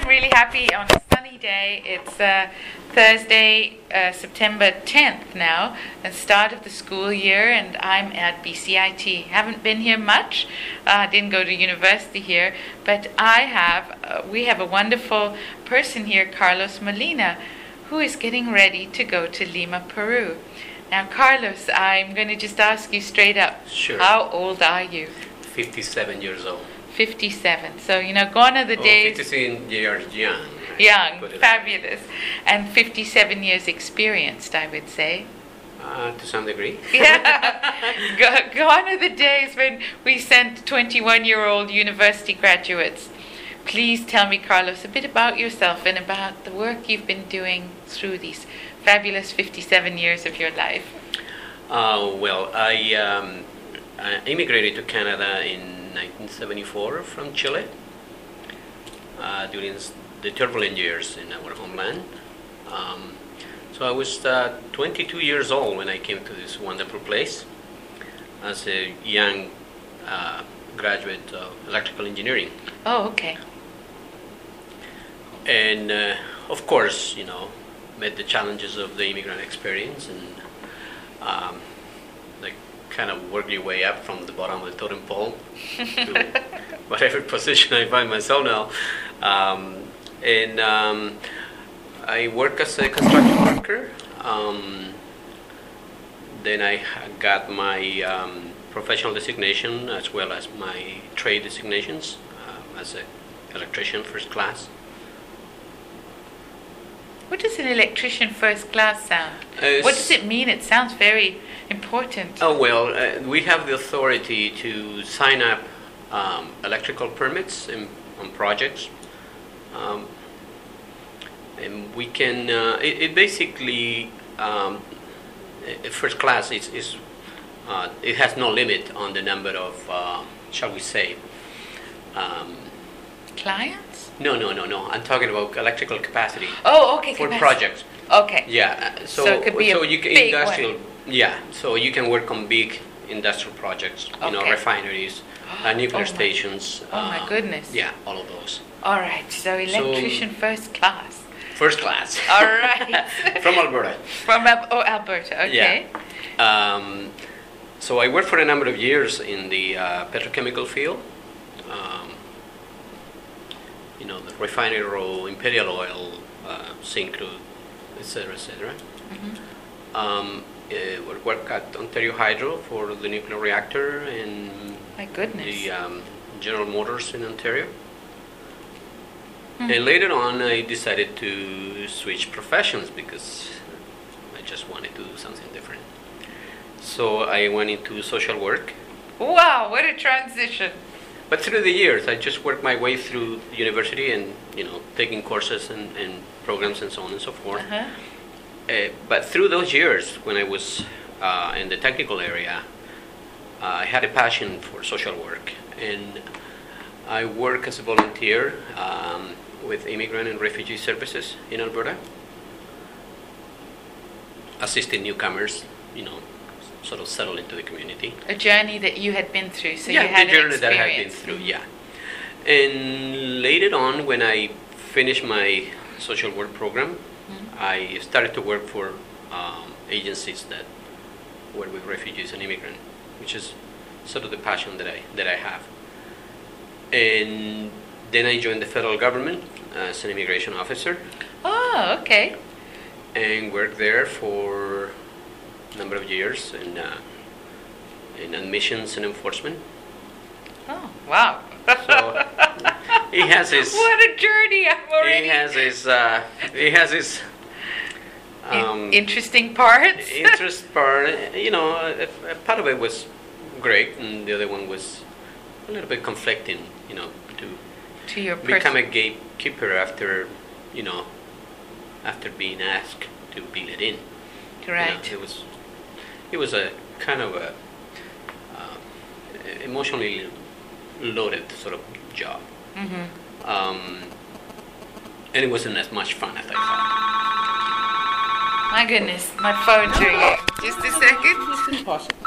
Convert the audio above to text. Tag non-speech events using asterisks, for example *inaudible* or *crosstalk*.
I'm really happy on a sunny day. It's uh, Thursday, uh, September 10th now, the start of the school year, and I'm at BCIT. Haven't been here much. Uh, didn't go to university here, but I have. Uh, we have a wonderful person here, Carlos Molina, who is getting ready to go to Lima, Peru. Now, Carlos, I'm going to just ask you straight up. Sure. How old are you? 57 years old. 57. So, you know, gone are the Oh, days. 57 years young. Young, fabulous, and 57 years experienced, I would say. Uh, to some degree. *laughs* Yeah. Go- Gone are the days when we sent 21 year old university graduates. Please tell me, Carlos, a bit about yourself and about the work you've been doing through these fabulous 57 years of your life. Uh, well, I, um, I immigrated to Canada in 1974 from Chile uh, during the turbulent years in our homeland. Um, so I was uh, 22 years old when I came to this wonderful place as a young uh, graduate of electrical engineering. Oh, okay. and uh, of course, you know, met the challenges of the immigrant experience and kind of work your way up from the bottom of the totem pole to *laughs* whatever position I find myself now. Um, and um, I work as a construction worker. Um, then I got my um, professional designation as well as my trade designations uh, as an electrician first class. What does an electrician first class sound? Uh, What does it mean? It sounds very important. Oh, well, uh, we have the authority to sign up um, electrical permits in, on projects. Um, and we can, uh, it, it basically, um, first class is, is uh, it has no limit on the number of, uh, shall we say, um, Clients? no, no, no, no. I'm talking about electrical capacity Oh, okay. for capacity. projects. Okay. Yeah, uh, so, So it could be a you can big one. industrial, yeah, so you can work on big industrial projects, you know, refineries, uh, *gasps* nuclear Oh my- stations. oh my um, goodness. Yeah, all of those. All right. So electrician first class. First class. *laughs* All right. *laughs* From Alberta. From Al- oh, Alberta. Okay. Um, so I worked for a number of years in the uh, petrochemical field. Um, you know, the refinery role, Imperial Oil, uh, Syncrude, et cetera, et cetera. Mhm. Um, uh, work- work at Ontario Hydro for the nuclear reactor and My goodness. the um, General Motors in Ontario. Hmm. And later on, I decided to switch professions because I just wanted to do something different. So I went into social work. Wow, what a transition. But through the years, I just worked my way through university and, you know, taking courses and, and programs and so on and so forth. Uh-huh. Uh, but through those years, when I was uh, in the technical area, uh, I had a passion for social work, and I work as a volunteer um, with immigrant and refugee services in Alberta, assisting newcomers, you know, sort of settle into the community. A journey that you had been through, so yeah, you had the journey that I had been through. Yeah, and later on, when I finished my social work program, Mhm. I started to work for um, agencies that work with refugees and immigrants, which is sort of the passion that I that I have. And then I joined the federal government as an immigration officer Oh, okay. and worked there for number of years in uh, in admissions and enforcement. Oh, wow. So he has *laughs* his what a journey! I'm already he has his uh, he has his um, interesting parts. *laughs* interest part. You know, a, a part of it was great, and the other one was a little bit conflicting. You know, to to your become a gatekeeper after you know after being asked to be let in. You know, it was it was a kind of a uh, emotionally loaded sort of job. hmm Um, and it wasn't as much fun as I thought. My goodness, my phone's ringing. Just a second. It's impossible.